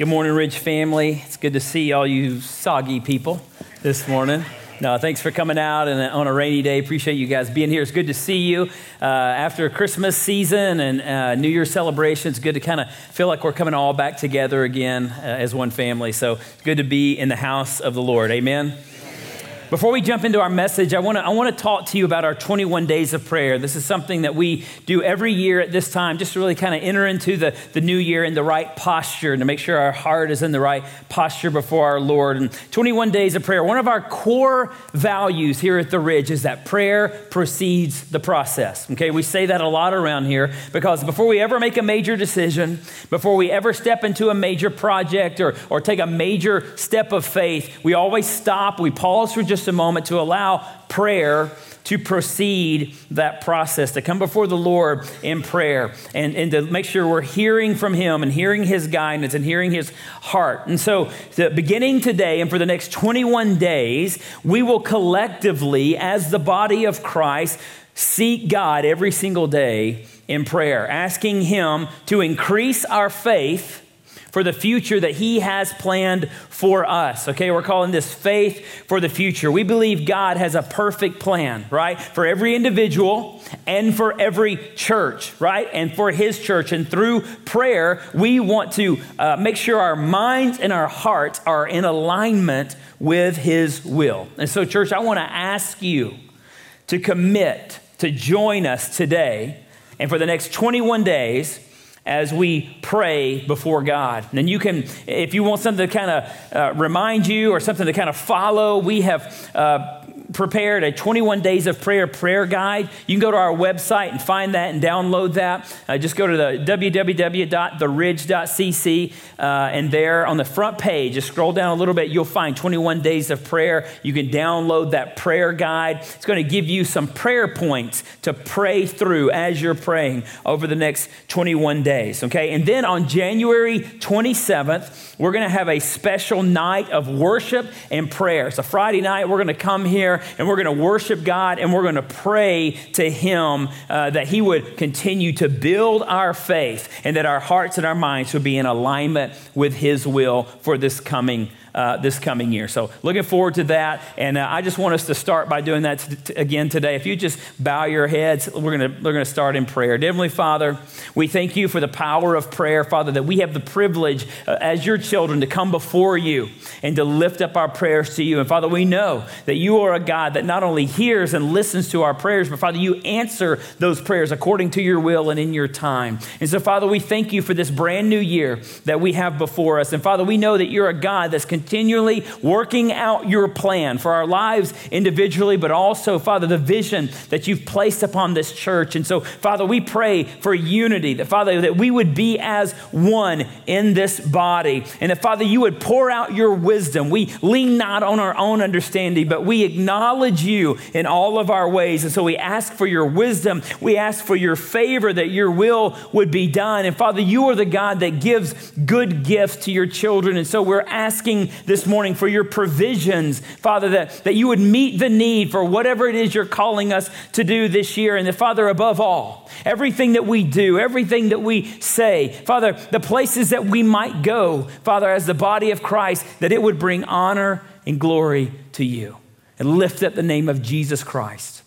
Good morning, Ridge family. It's good to see all you soggy people this morning. No, thanks for coming out and on a rainy day. Appreciate you guys being here. It's good to see you uh, after Christmas season and uh, New Year's celebration. It's good to kind of feel like we're coming all back together again uh, as one family. So good to be in the house of the Lord. Amen. Before we jump into our message, I want to I want to talk to you about our 21 days of prayer. This is something that we do every year at this time, just to really kind of enter into the, the new year in the right posture and to make sure our heart is in the right posture before our Lord. And 21 days of prayer. One of our core values here at the Ridge is that prayer precedes the process. Okay, we say that a lot around here because before we ever make a major decision, before we ever step into a major project or, or take a major step of faith, we always stop, we pause for just just a moment to allow prayer to precede that process, to come before the Lord in prayer and, and to make sure we're hearing from Him and hearing His guidance and hearing His heart. And so, the, beginning today and for the next 21 days, we will collectively, as the body of Christ, seek God every single day in prayer, asking Him to increase our faith for the future that He has planned for us. Okay, we're calling this faith for the future. We believe God has a perfect plan, right? For every individual and for every church, right? And for His church. And through prayer, we want to uh, make sure our minds and our hearts are in alignment with His will. And so, church, I want to ask you to commit to join us today and for the next 21 days as we pray before God. And you can, if you want something to kind of uh, remind you or something to kind of follow, we have. Uh, prepared a 21 days of prayer prayer guide. You can go to our website and find that and download that. Uh, just go to the www.theridge.cc uh, and there on the front page, just scroll down a little bit, you'll find 21 days of prayer. You can download that prayer guide. It's going to give you some prayer points to pray through as you're praying over the next 21 days. Okay, and then on January 27th, we're going to have a special night of worship and prayer. It's a Friday night. We're going to come here and we're going to worship God and we're going to pray to Him uh, that He would continue to build our faith and that our hearts and our minds would be in alignment with His will for this coming uh, this coming year. So, looking forward to that. And uh, I just want us to start by doing that t- t- again today. If you just bow your heads, we're going we're to start in prayer. Heavenly Father, we thank you for the power of prayer, Father, that we have the privilege uh, as your children to come before you and to lift up our prayers to you. And Father, we know that you are a God that not only hears and listens to our prayers, but Father, you answer those prayers according to your will and in your time. And so, Father, we thank you for this brand new year that we have before us. And Father, we know that you're a God that's continually working out your plan for our lives individually, but also, Father, the vision that you've placed upon this church. And so, Father, we pray for unity, that, Father, that we would be as one in this body. And that, Father, you would pour out your wisdom. We lean not on our own understanding, but we acknowledge you in all of our ways. And so we ask for your wisdom. We ask for your favor that your will would be done. And Father, you are the God that gives good gifts to your children. And so we're asking this morning for your provisions, Father, that, that you would meet the need for whatever it is you're calling us to do this year. And that, Father, above all, everything that we do, everything that we say, Father, the places that we might go, Father, as the body of Christ, that it would bring honor and glory to you and lift up the name of Jesus Christ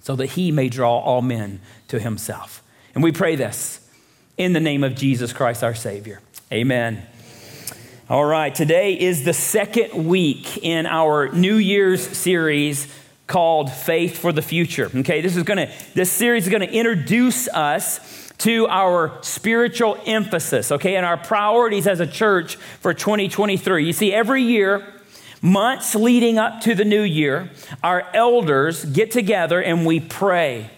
so that he may draw all men to himself. And we pray this in the name of Jesus Christ, our Savior. Amen. All right, today is the second week in our New Year's series called Faith for the Future. Okay, this is going to this series is going to introduce us to our spiritual emphasis, okay, and our priorities as a church for 2023. You see, every year months leading up to the new year, our elders get together and we pray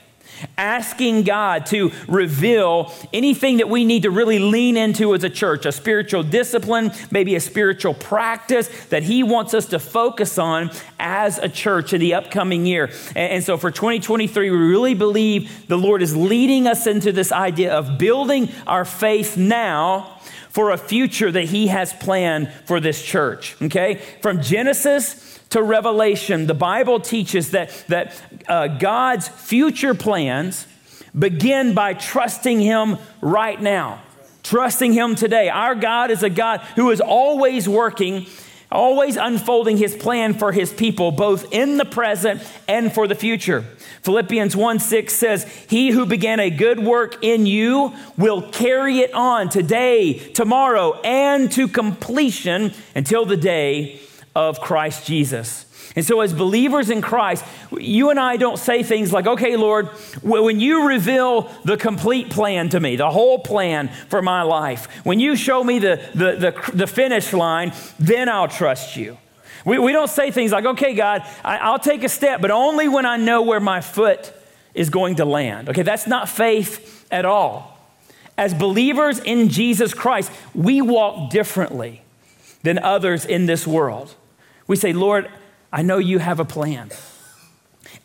asking God to reveal anything that we need to really lean into as a church, a spiritual discipline, maybe a spiritual practice that He wants us to focus on as a church in the upcoming year. And, so for 2023, we really believe the Lord is leading us into this idea of building our faith now for a future that He has planned for this church. Okay? From Genesis to Revelation, the Bible teaches that, that uh, God's future plans begin by trusting Him right now. trusting Him today. Our God is a God who is always working, always unfolding His plan for His people, both in the present and for the future. Philippians 1 6 says, He who began a good work in you will carry it on today, tomorrow, and to completion until the day of Christ Jesus. And so, as believers in Christ, you and I don't say things like, okay, Lord, when you reveal the complete plan to me, the whole plan for my life, when you show me the, the, the, the finish line, then I'll trust you. We, we don't say things like, okay, God, I, I'll take a step, but only when I know where my foot is going to land. Okay, that's not faith at all. As believers in Jesus Christ, we walk differently than others in this world. We say, Lord, I know you have a plan.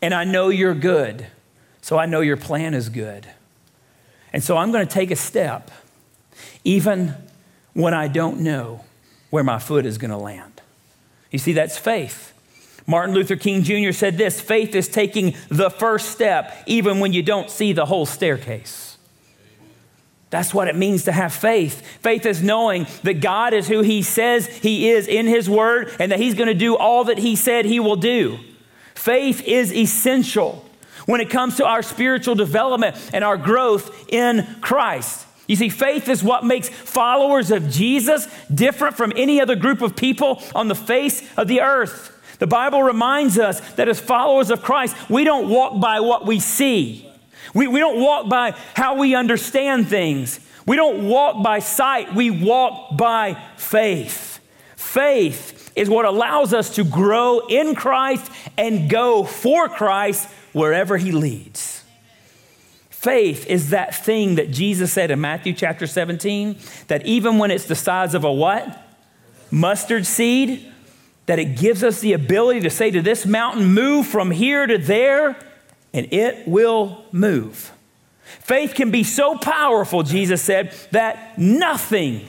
And I know you're good. So I know your plan is good. And so I'm going to take a step, even when I don't know where my foot is going to land. You see, that's faith. Martin Luther King Jr. said this faith is taking the first step, even when you don't see the whole staircase. That's what it means to have faith. Faith is knowing that God is who He says He is in His Word and that He's going to do all that He said He will do. Faith is essential when it comes to our spiritual development and our growth in Christ. You see, faith is what makes followers of Jesus different from any other group of people on the face of the earth. The Bible reminds us that as followers of Christ, we don't walk by what we see. We, we don't walk by how we understand things. We don't walk by sight, we walk by faith. Faith is what allows us to grow in Christ and go for Christ wherever He leads. Faith is that thing that Jesus said in Matthew chapter 17 that even when it's the size of a what? Mustard seed, that it gives us the ability to say to this mountain, move from here to there and it will move. Faith can be so powerful, Jesus said, that nothing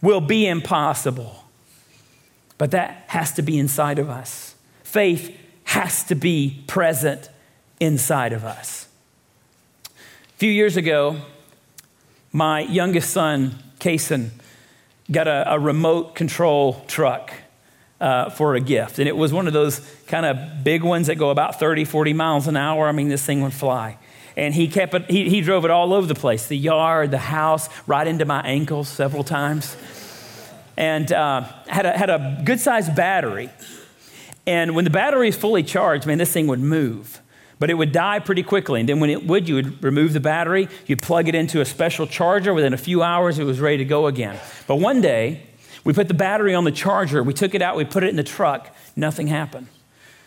will be impossible. But that has to be inside of us. Faith has to be present inside of us. A few years ago, my youngest son, Kason, got a, a remote control truck uh, for a gift. And it was one of those kind of big ones that go about 30, 40 miles an hour. I mean, this thing would fly. And he kept it, he, he drove it all over the place the yard, the house, right into my ankles several times. And uh, had, a, had a good sized battery. And when the battery is fully charged, man, this thing would move. But it would die pretty quickly. And then when it would, you would remove the battery, you'd plug it into a special charger. Within a few hours, it was ready to go again. But one day, we put the battery on the charger, we took it out, we put it in the truck, nothing happened.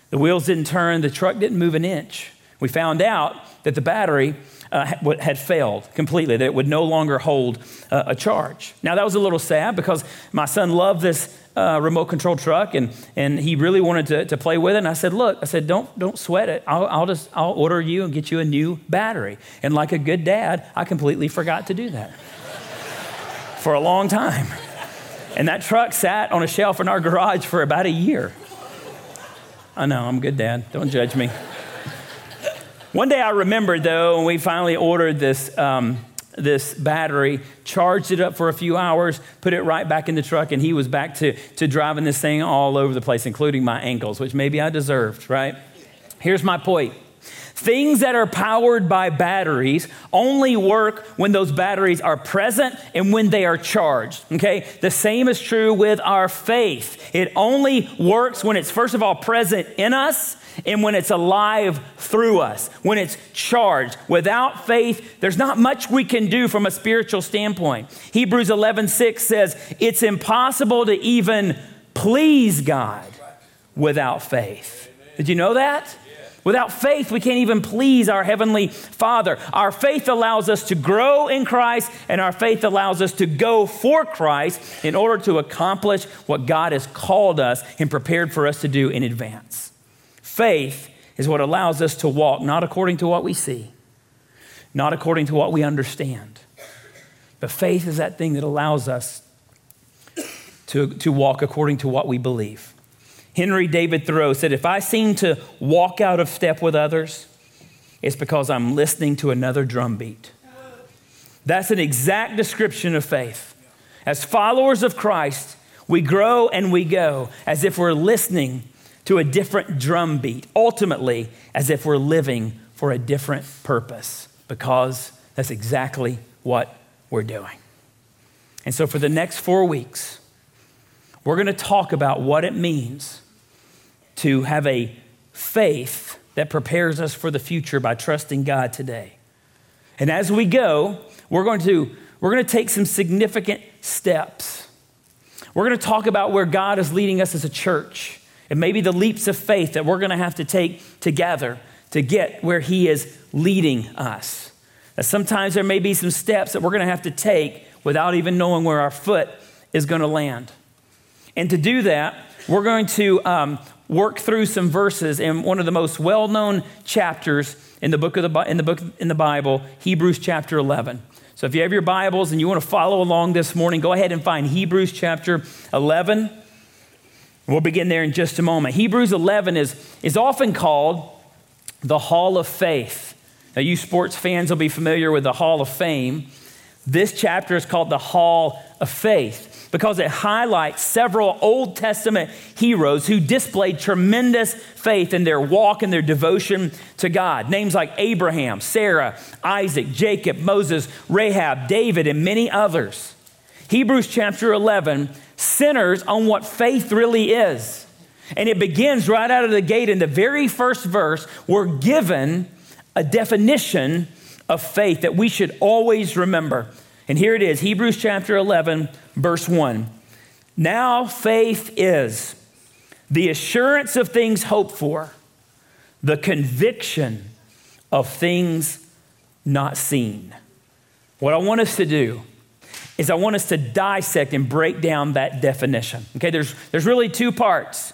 The wheels didn't turn, the truck didn't move an inch. We found out that the battery uh, had failed completely, that it would no longer hold uh, a charge. Now, that was a little sad because my son loved this uh, remote control truck and, and he really wanted to, to play with it. And I said, Look, I said, don't, don't sweat it. I'll, I'll just I'll order you and get you a new battery. And like a good dad, I completely forgot to do that for a long time. And that truck sat on a shelf in our garage for about a year. I know, I'm good, Dad. Don't judge me. One day I remembered, though, when we finally ordered this, um, this battery, charged it up for a few hours, put it right back in the truck, and he was back to, to driving this thing all over the place, including my ankles, which maybe I deserved, right? Here's my point Things that are powered by batteries only work when those batteries are present and when they are charged. Okay? The same is true with our faith. It only works when it's, first of all, present in us and when it's alive through us, when it's charged. Without faith, there's not much we can do from a spiritual standpoint. Hebrews 11 6 says, It's impossible to even please God without faith. Did you know that? Without faith, we can't even please our Heavenly Father. Our faith allows us to grow in Christ, and our faith allows us to go for Christ in order to accomplish what God has called us and prepared for us to do in advance. Faith is what allows us to walk not according to what we see, not according to what we understand, but faith is that thing that allows us to, to walk according to what we believe. Henry David Thoreau said, If I seem to walk out of step with others, it's because I'm listening to another drumbeat. That's an exact description of faith. As followers of Christ, we grow and we go as if we're listening to a different drum beat, ultimately, as if we're living for a different purpose, because that's exactly what we're doing. And so, for the next four weeks, we're going to talk about what it means to have a faith that prepares us for the future by trusting God today. And as we go, we're going to, we're going to take some significant steps. We're going to talk about where God is leading us as a church and maybe the leaps of faith that we're going to have to take together to get where He is leading us. That sometimes there may be some steps that we're going to have to take without even knowing where our foot is going to land. And to do that, we're going to um, work through some verses in one of the most well-known chapters in the book of the in the book in the Bible, Hebrews chapter 11. So if you have your Bibles and you want to follow along this morning, go ahead and find Hebrews chapter 11. We'll begin there in just a moment. Hebrews 11 is, is often called the Hall of Faith. Now, you sports fans will be familiar with the Hall of Fame. This chapter is called the Hall of Faith because it highlights several Old Testament heroes who displayed tremendous faith in their walk and their devotion to God. Names like Abraham, Sarah, Isaac, Jacob, Moses, Rahab, David, and many others. Hebrews chapter 11 centers on what faith really is. And it begins right out of the gate in the very first verse. We're given a definition of faith that we should always remember. And here it is Hebrews chapter 11, verse 1. Now faith is the assurance of things hoped for, the conviction of things not seen. What I want us to do is I want us to dissect and break down that definition. Okay, there's, there's really two parts.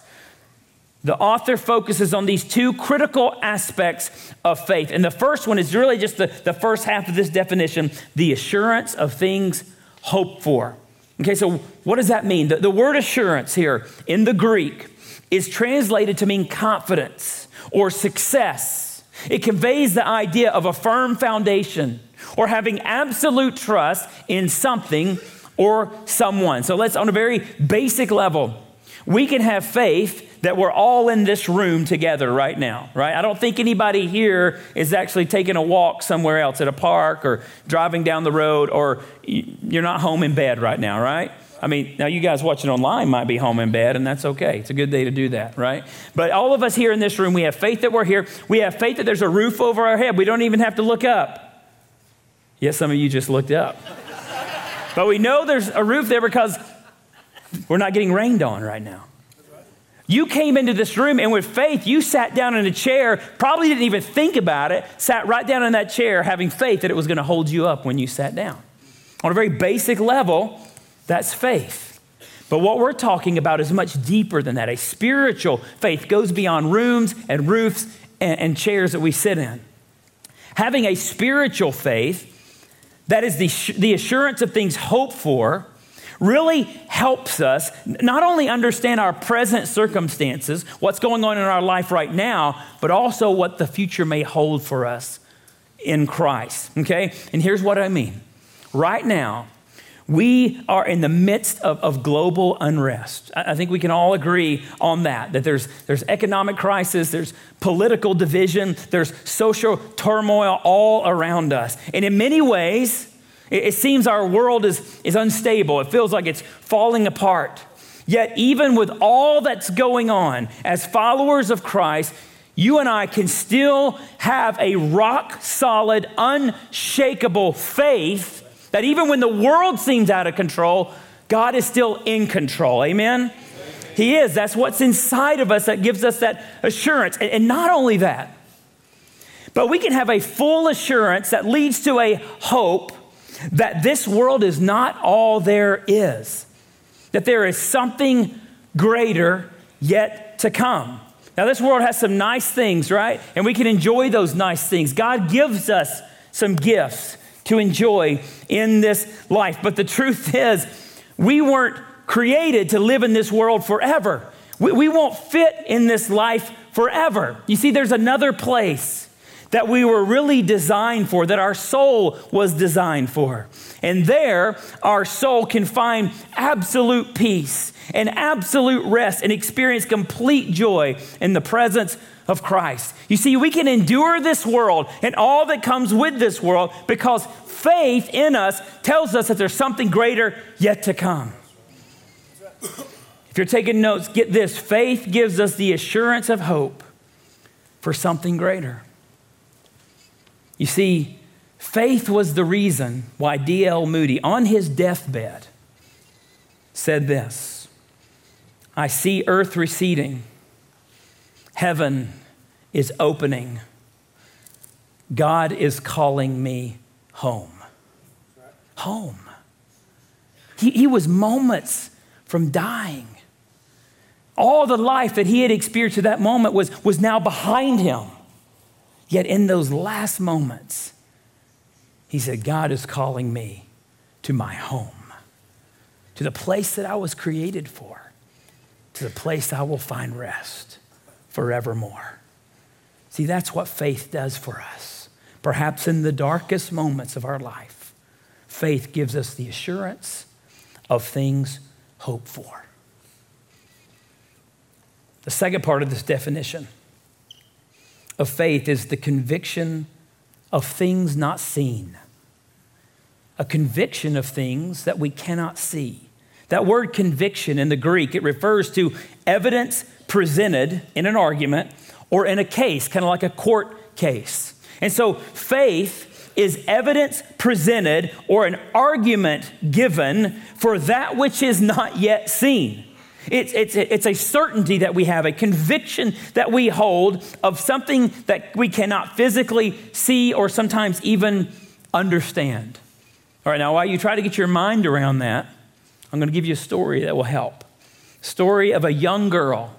The author focuses on these two critical aspects of faith. And the first one is really just the, the first half of this definition the assurance of things hoped for. Okay, so what does that mean? The, the word assurance here in the Greek is translated to mean confidence or success. It conveys the idea of a firm foundation or having absolute trust in something or someone. So let's, on a very basic level, we can have faith that we're all in this room together right now, right? I don't think anybody here is actually taking a walk somewhere else at a park or driving down the road or you're not home in bed right now, right? I mean, now you guys watching online might be home in bed, and that's okay. It's a good day to do that, right? But all of us here in this room, we have faith that we're here. We have faith that there's a roof over our head. We don't even have to look up. Yes, some of you just looked up. but we know there's a roof there because we're not getting rained on right now. You came into this room and with faith, you sat down in a chair, probably didn't even think about it, sat right down in that chair having faith that it was going to hold you up when you sat down. On a very basic level, that's faith. But what we're talking about is much deeper than that. A spiritual faith goes beyond rooms and roofs and, and chairs that we sit in. Having a spiritual faith, that is the, the assurance of things hoped for, really helps us not only understand our present circumstances, what's going on in our life right now, but also what the future may hold for us in Christ. Okay? And here's what I mean. Right now, we are in the midst of, of global unrest. I, I think we can all agree on that, that there's, there's economic crisis, there's political division, there's social turmoil all around us. And in many ways, it, seems our world is, is unstable. It feels like it's falling apart. Yet, even with all that's going on, as followers of Christ, you and I can still have a rock solid, unshakable faith that even when the world seems out of control, God is still in control. Amen? He is. That's what's inside of us that gives us that assurance. And not only that, but we can have a full assurance that leads to a hope that this world is not all there is, that there is something greater yet to come. Now, this world has some nice things, right? And we can enjoy those nice things. God gives us some gifts to enjoy in this life. But the truth is, we weren't created to live in this world forever. We, we won't fit in this life forever. You see, there's another place that we were really designed for, that our soul was designed for. And there, our soul can find absolute peace and absolute rest and experience complete joy in the presence of Christ. You see, we can endure this world and all that comes with this world because faith in us tells us that there's something greater yet to come. If you're taking notes, get this faith gives us the assurance of hope for something greater. You see, faith was the reason why D.L. Moody, on his deathbed, said this I see earth receding, heaven is opening, God is calling me home. Home. He, he was moments from dying. All the life that he had experienced at that moment was, was now behind him. Yet in those last moments, he said, God is calling me to my home, to the place that I was created for, to the place I will find rest forevermore. See, that's what faith does for us. Perhaps in the darkest moments of our life, faith gives us the assurance of things hoped for. The second part of this definition of faith is the conviction of things not seen, a conviction of things that we cannot see. That word conviction in the Greek, it refers to evidence presented in an argument or in a case, kind of like a court case. And so faith is evidence presented or an argument given for that which is not yet seen. It's, it's, it's a certainty that we have, a conviction that we hold of something that we cannot physically see or sometimes even understand. All right, now while you try to get your mind around that, I'm going to give you a story that will help. Story of a young girl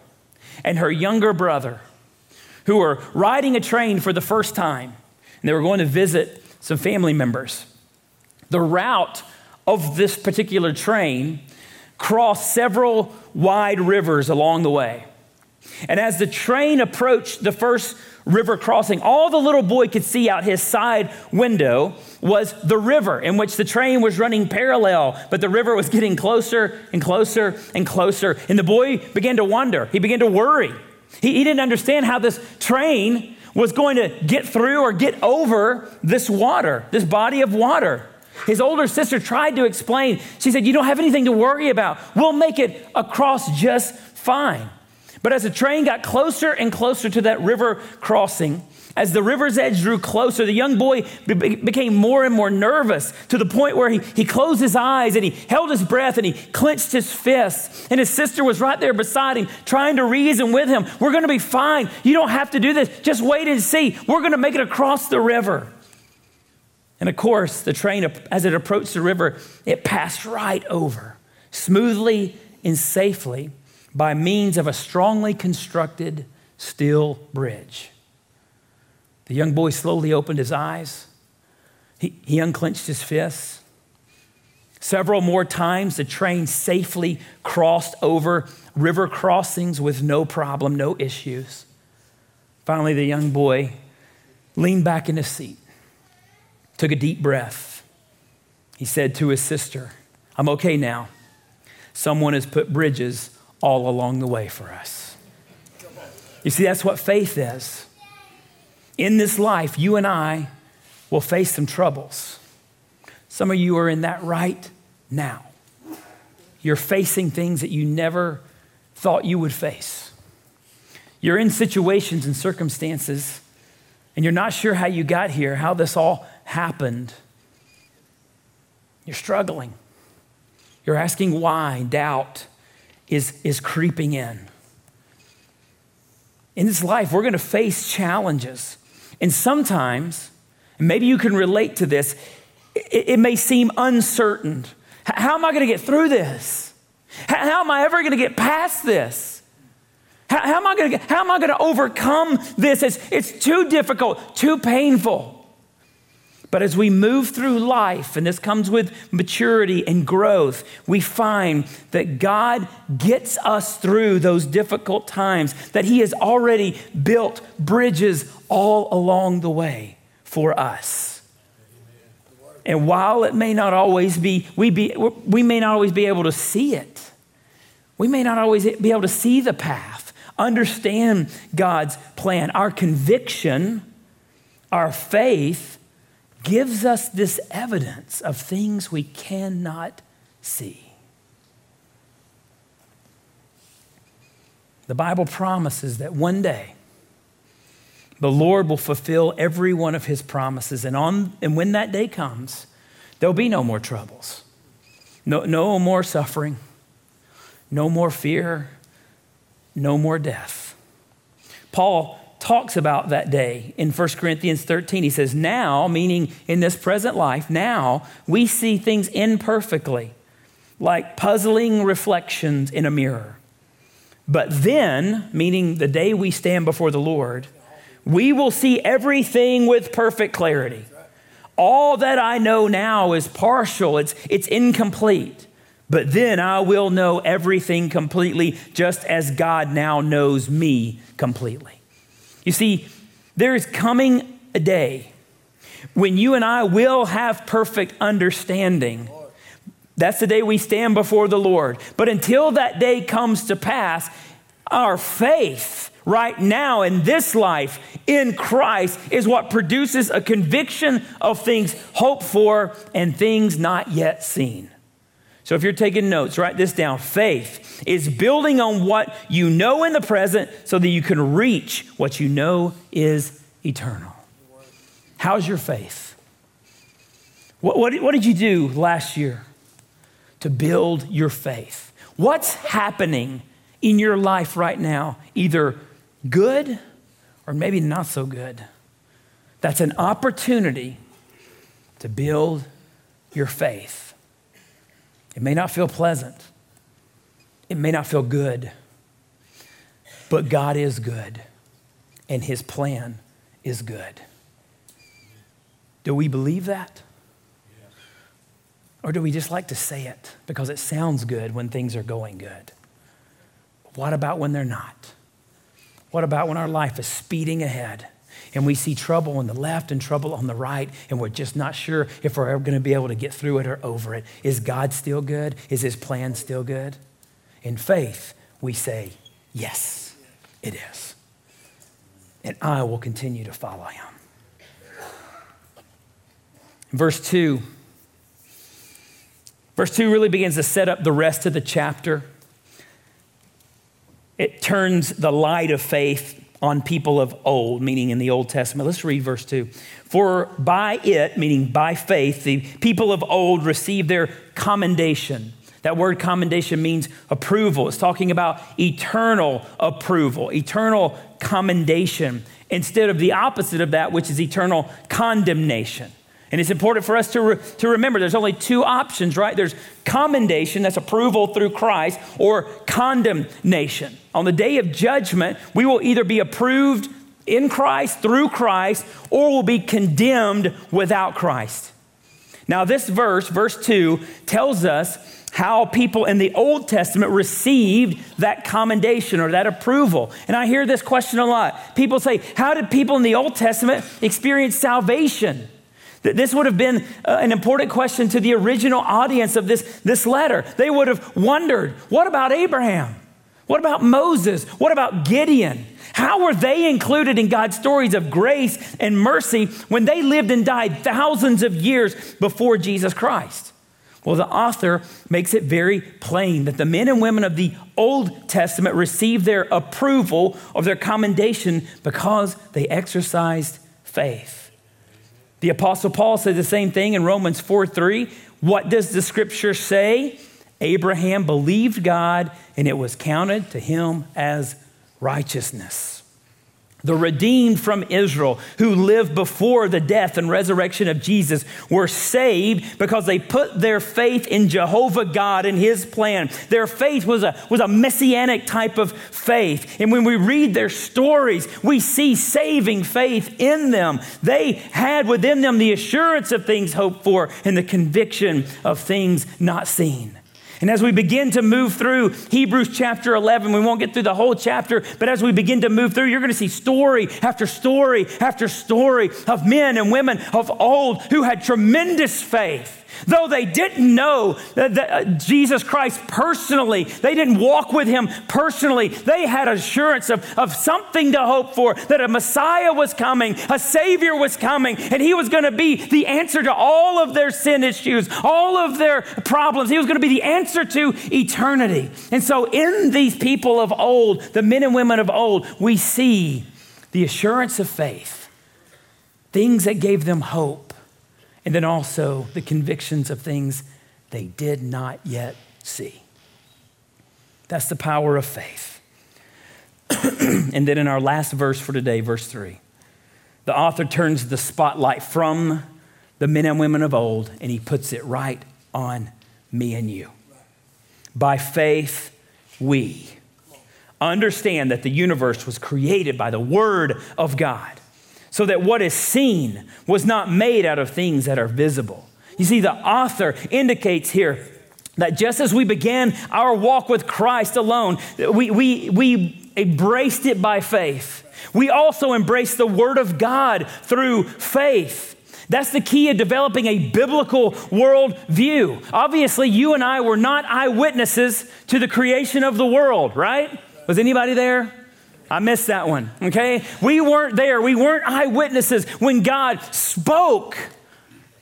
and her younger brother who were riding a train for the first time, and they were going to visit some family members. The route of this particular train crossed several wide rivers along the way. And as the train approached the first river crossing, all the little boy could see out his side window was the river in which the train was running parallel, but the river was getting closer and closer and closer. And the boy began to wonder, he began to worry. He, he didn't understand how this train was going to get through or get over this water, this body of water. His older sister tried to explain. She said, You don't have anything to worry about. We'll make it across just fine. But as the train got closer and closer to that river crossing, as the river's edge drew closer, the young boy be- became more and more nervous to the point where he, he closed his eyes and he held his breath and he clenched his fists. And his sister was right there beside him, trying to reason with him. We're going to be fine. You don't have to do this. Just wait and see. We're going to make it across the river. And of course, the train, as it approached the river, it passed right over, smoothly and safely, by means of a strongly constructed steel bridge. The young boy slowly opened his eyes. He, he unclenched his fists. Several more times, the train safely crossed over river crossings with no problem, no issues. Finally, the young boy leaned back in his seat took a deep breath. He said to his sister, I'm okay now. Someone has put bridges all along the way for us. You see, that's what faith is. In this life, you and I will face some troubles. Some of you are in that right now. You're facing things that you never thought you would face. You're in situations and circumstances, and you're not sure how you got here, how this all happened. You're struggling. You're asking why. Doubt is, is creeping in. In this life, we're going to face challenges. And sometimes, and maybe you can relate to this, it, it may seem uncertain. How am I going to get through this? How, am I ever going to get past this? How, how am I going to how am I going to overcome this? It's, it's too difficult, too painful. But as we move through life, and this comes with maturity and growth, we find that God gets us through those difficult times, that He has already built bridges all along the way for us. And while it may not always be, we, be, we may not always be able to see it, we may not always be able to see the path, understand God's plan. Our conviction, our faith, gives us this evidence of things we cannot see. The Bible promises that one day the Lord will fulfill every one of his promises. And, on, and when that day comes, there'll be no more troubles, no, no more suffering, no more fear, no more death. Paul talks about that day in 1 Corinthians 13. He says, Now, meaning in this present life, now we see things imperfectly, like puzzling reflections in a mirror. But then, meaning the day we stand before the Lord, we will see everything with perfect clarity. All that I know now is partial, it's, it's incomplete. But then I will know everything completely, just as God now knows me completely. You see, there is coming a day when you and I will have perfect understanding. That's the day we stand before the Lord. But until that day comes to pass, our faith right now in this life in Christ is what produces a conviction of things hoped for and things not yet seen. So if you're taking notes, write this down. Faith is building on what you know in the present so that you can reach what you know is eternal. How's your faith? What, what, what did you do last year to build your faith? What's happening in your life right now, either good or maybe not so good? That's an opportunity to build your faith. It may not feel pleasant, it may not feel good, but God is good, and His plan is good. Do we believe that? Or do we just like to say it because it sounds good when things are going good? What about when they're not? What about when our life is speeding ahead and we see trouble on the left and trouble on the right, and we're just not sure if we're ever going to be able to get through it or over it. Is God still good? Is His plan still good? In faith, we say, Yes, it is. And I will continue to follow Him. Verse 2. Verse 2 really begins to set up the rest of the chapter. It turns the light of faith on people of old, meaning in the Old Testament. Let's read verse 2. For by it, meaning by faith, the people of old received their commendation. That word commendation means approval. It's talking about eternal approval, eternal commendation, instead of the opposite of that, which is eternal condemnation. And it's important for us to, re- to remember there's only two options, right? There's commendation, that's approval through Christ, or condemnation. On the day of judgment, we will either be approved in Christ, through Christ, or will be condemned without Christ. Now, this verse, verse 2, tells us how people in the Old Testament received that commendation or that approval. And I hear this question a lot. People say, How did people in the Old Testament experience salvation? This would have been uh, an important question to the original audience of this, this letter. They would have wondered what about Abraham? What about Moses? What about Gideon? How were they included in God's stories of grace and mercy when they lived and died thousands of years before Jesus Christ? Well, the author makes it very plain that the men and women of the Old Testament received their approval of their commendation because they exercised faith. The Apostle Paul said the same thing in Romans 4 3. What does the scripture say? Abraham believed God and it was counted to him as righteousness. The redeemed from Israel who lived before the death and resurrection of Jesus were saved because they put their faith in Jehovah God and his plan. Their faith was a, was a messianic type of faith. And when we read their stories, we see saving faith in them. They had within them the assurance of things hoped for and the conviction of things not seen. And as we begin to move through Hebrews chapter 11, we won't get through the whole chapter, but as we begin to move through, you're going to see story after story after story of men and women of old who had tremendous faith Though they didn't know that, uh, Jesus Christ personally, they didn't walk with him personally, they had assurance of, of something to hope for, that a Messiah was coming, a Savior was coming, and he was going to be the answer to all of their sin issues, all of their problems. He was going to be the answer to eternity. And so, in these people of old, the men and women of old, we see the assurance of faith, things that gave them hope and then also the convictions of things they did not yet see. That's the power of faith. and then in our last verse for today, verse 3, the author turns the spotlight from the men and women of old and he puts it right on me and you. By faith, we understand that the universe was created by the Word of God so that what is seen was not made out of things that are visible. You see, the author indicates here that just as we began our walk with Christ alone, we, we, we embraced it by faith. We also embrace the Word of God through faith. That's the key of developing a biblical world view. Obviously, you and I were not eyewitnesses to the creation of the world, right? Was anybody there? I missed that one, okay? We weren't there. We weren't eyewitnesses when God spoke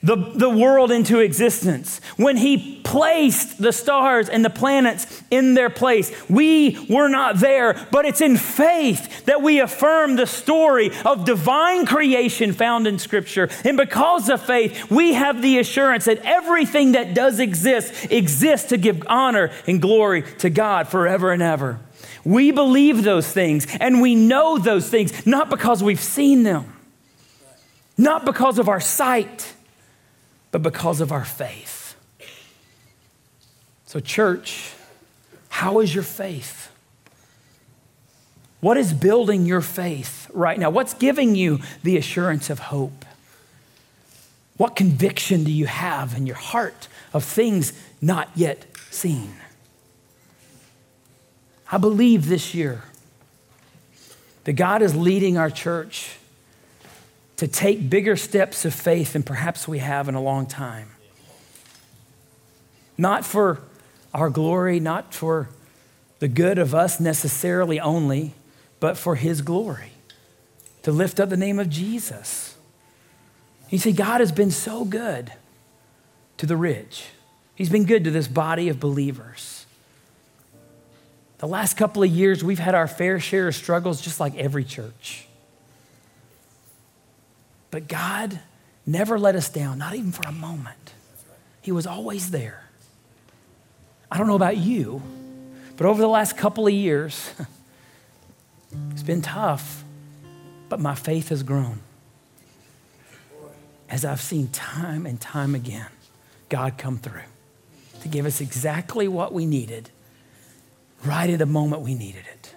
the, the world into existence, when He placed the stars and the planets in their place. We were not there, but it's in faith that we affirm the story of divine creation found in Scripture. And because of faith, we have the assurance that everything that does exist exists to give honor and glory to God forever and ever. We believe those things and we know those things not because we've seen them, not because of our sight, but because of our faith. So, church, how is your faith? What is building your faith right now? What's giving you the assurance of hope? What conviction do you have in your heart of things not yet seen? I believe this year that God is leading our church to take bigger steps of faith than perhaps we have in a long time. Not for our glory, not for the good of us necessarily only, but for His glory, to lift up the name of Jesus. You see, God has been so good to the Ridge, He's been good to this body of believers. The last couple of years, we've had our fair share of struggles, just like every church. But God never let us down, not even for a moment. He was always there. I don't know about you, but over the last couple of years, it's been tough, but my faith has grown. As I've seen time and time again, God come through to give us exactly what we needed right at the moment we needed it.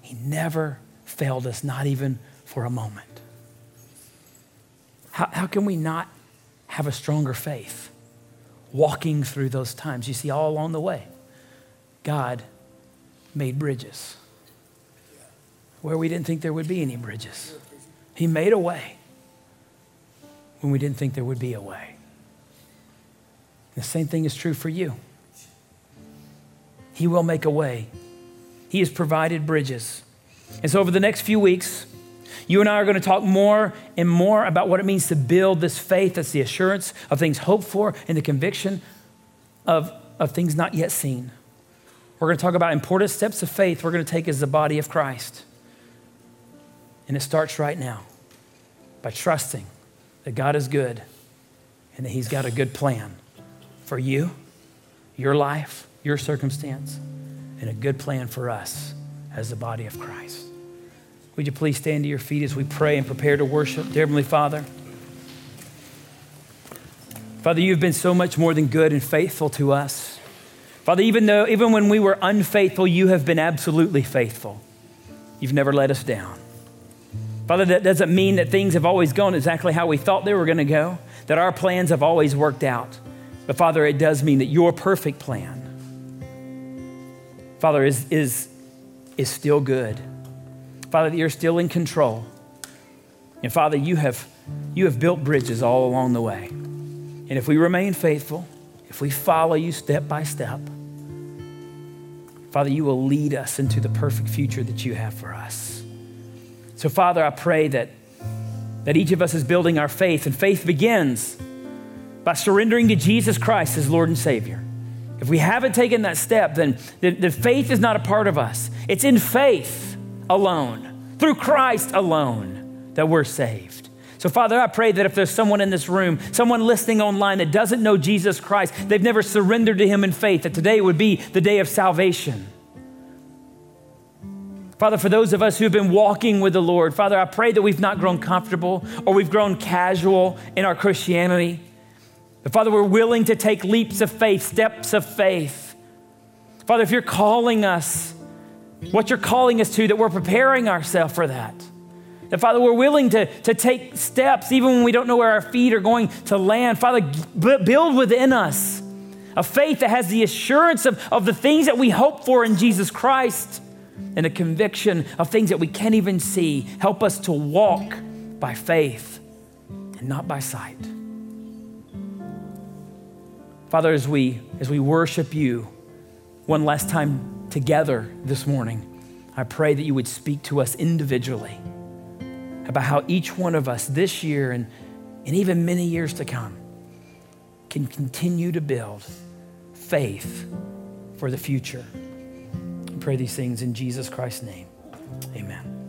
He never failed us, not even for a moment. How, how can we not have a stronger faith walking through those times? You see, all along the way, God made bridges where we didn't think there would be any bridges. He made a way when we didn't think there would be a way. The same thing is true for you. He will make a way. He has provided bridges. And so, over the next few weeks, you and I are going to talk more and more about what it means to build this faith that's the assurance of things hoped for and the conviction of, of things not yet seen. We're going to talk about important steps of faith we're going to take as the body of Christ. And it starts right now by trusting that God is good and that He's got a good plan for you, your life, your circumstance, and a good plan for us as the body of Christ. Would you please stand to your feet as we pray and prepare to worship? Dear Heavenly Father, Father, you've been so much more than good and faithful to us. Father, even though, even when we were unfaithful, you have been absolutely faithful. You've never let us down. Father, that doesn't mean that things have always gone exactly how we thought they were going to go, that our plans have always worked out. But Father, it does mean that your perfect plan, Father, is, is, is still good. Father, that you're still in control. And Father, you have, you have built bridges all along the way. And if we remain faithful, if we follow you step by step, Father, you will lead us into the perfect future that you have for us. So, Father, I pray that, that each of us is building our faith, and faith begins by surrendering to Jesus Christ as Lord and Savior. If we haven't taken that step, then the, the faith is not a part of us. It's in faith alone, through Christ alone, that we're saved. So, Father, I pray that if there's someone in this room, someone listening online that doesn't know Jesus Christ, they've never surrendered to Him in faith, that today would be the day of salvation. Father, for those of us who have been walking with the Lord, Father, I pray that we've not grown comfortable or we've grown casual in our Christianity. But Father, we're willing to take leaps of faith, steps of faith. Father, if you're calling us, what you're calling us to, that we're preparing ourselves for that. That, Father, we're willing to, to take steps even when we don't know where our feet are going to land. Father, build within us a faith that has the assurance of, of the things that we hope for in Jesus Christ and a conviction of things that we can't even see. Help us to walk by faith and not by sight. Father, as we, as we worship you one last time together this morning, I pray that you would speak to us individually about how each one of us this year and, and even many years to come can continue to build faith for the future. I pray these things in Jesus Christ's name. Amen.